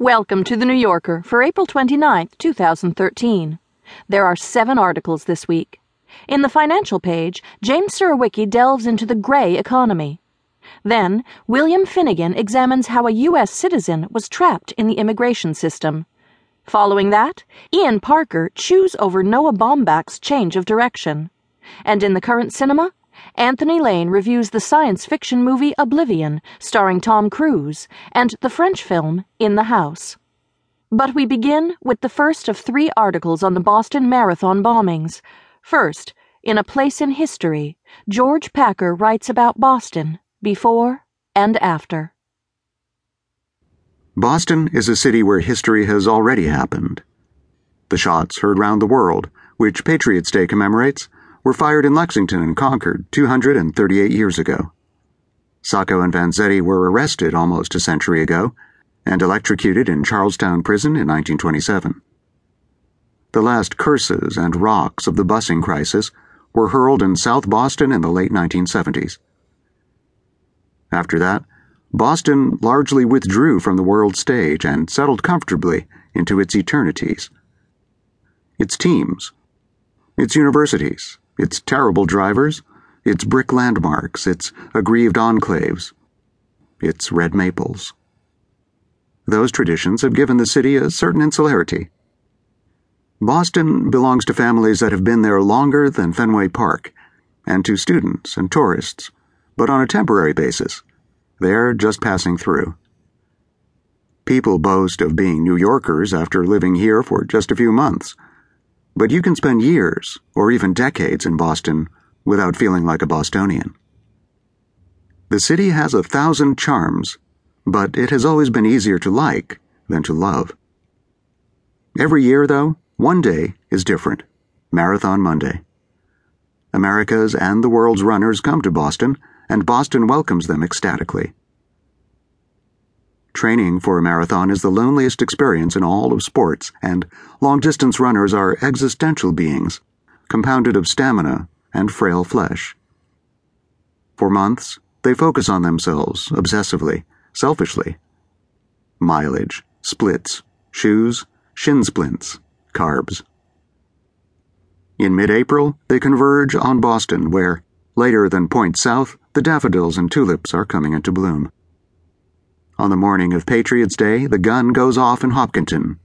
Welcome to The New Yorker for April 29, 2013. There are seven articles this week. In the financial page, James Surowiecki delves into the gray economy. Then, William Finnegan examines how a U.S. citizen was trapped in the immigration system. Following that, Ian Parker chews over Noah Baumbach's change of direction. And in the current cinema, Anthony Lane reviews the science fiction movie Oblivion, starring Tom Cruise, and the French film In the House. But we begin with the first of three articles on the Boston Marathon bombings. First, in A Place in History, George Packer writes about Boston before and after. Boston is a city where history has already happened. The shots heard round the world, which Patriots Day commemorates, were fired in Lexington and Concord 238 years ago. Sacco and Vanzetti were arrested almost a century ago and electrocuted in Charlestown Prison in 1927. The last curses and rocks of the busing crisis were hurled in South Boston in the late 1970s. After that, Boston largely withdrew from the world stage and settled comfortably into its eternities. Its teams, its universities, its terrible drivers, its brick landmarks, its aggrieved enclaves, its red maples. Those traditions have given the city a certain insularity. Boston belongs to families that have been there longer than Fenway Park, and to students and tourists, but on a temporary basis. They're just passing through. People boast of being New Yorkers after living here for just a few months. But you can spend years, or even decades, in Boston without feeling like a Bostonian. The city has a thousand charms, but it has always been easier to like than to love. Every year, though, one day is different Marathon Monday. America's and the world's runners come to Boston, and Boston welcomes them ecstatically. Training for a marathon is the loneliest experience in all of sports, and long distance runners are existential beings, compounded of stamina and frail flesh. For months, they focus on themselves obsessively, selfishly. Mileage, splits, shoes, shin splints, carbs. In mid April, they converge on Boston, where, later than Point South, the daffodils and tulips are coming into bloom. On the morning of Patriots' Day, the gun goes off in Hopkinton.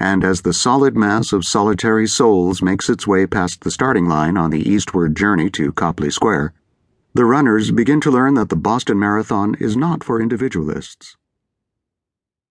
And as the solid mass of solitary souls makes its way past the starting line on the eastward journey to Copley Square, the runners begin to learn that the Boston Marathon is not for individualists.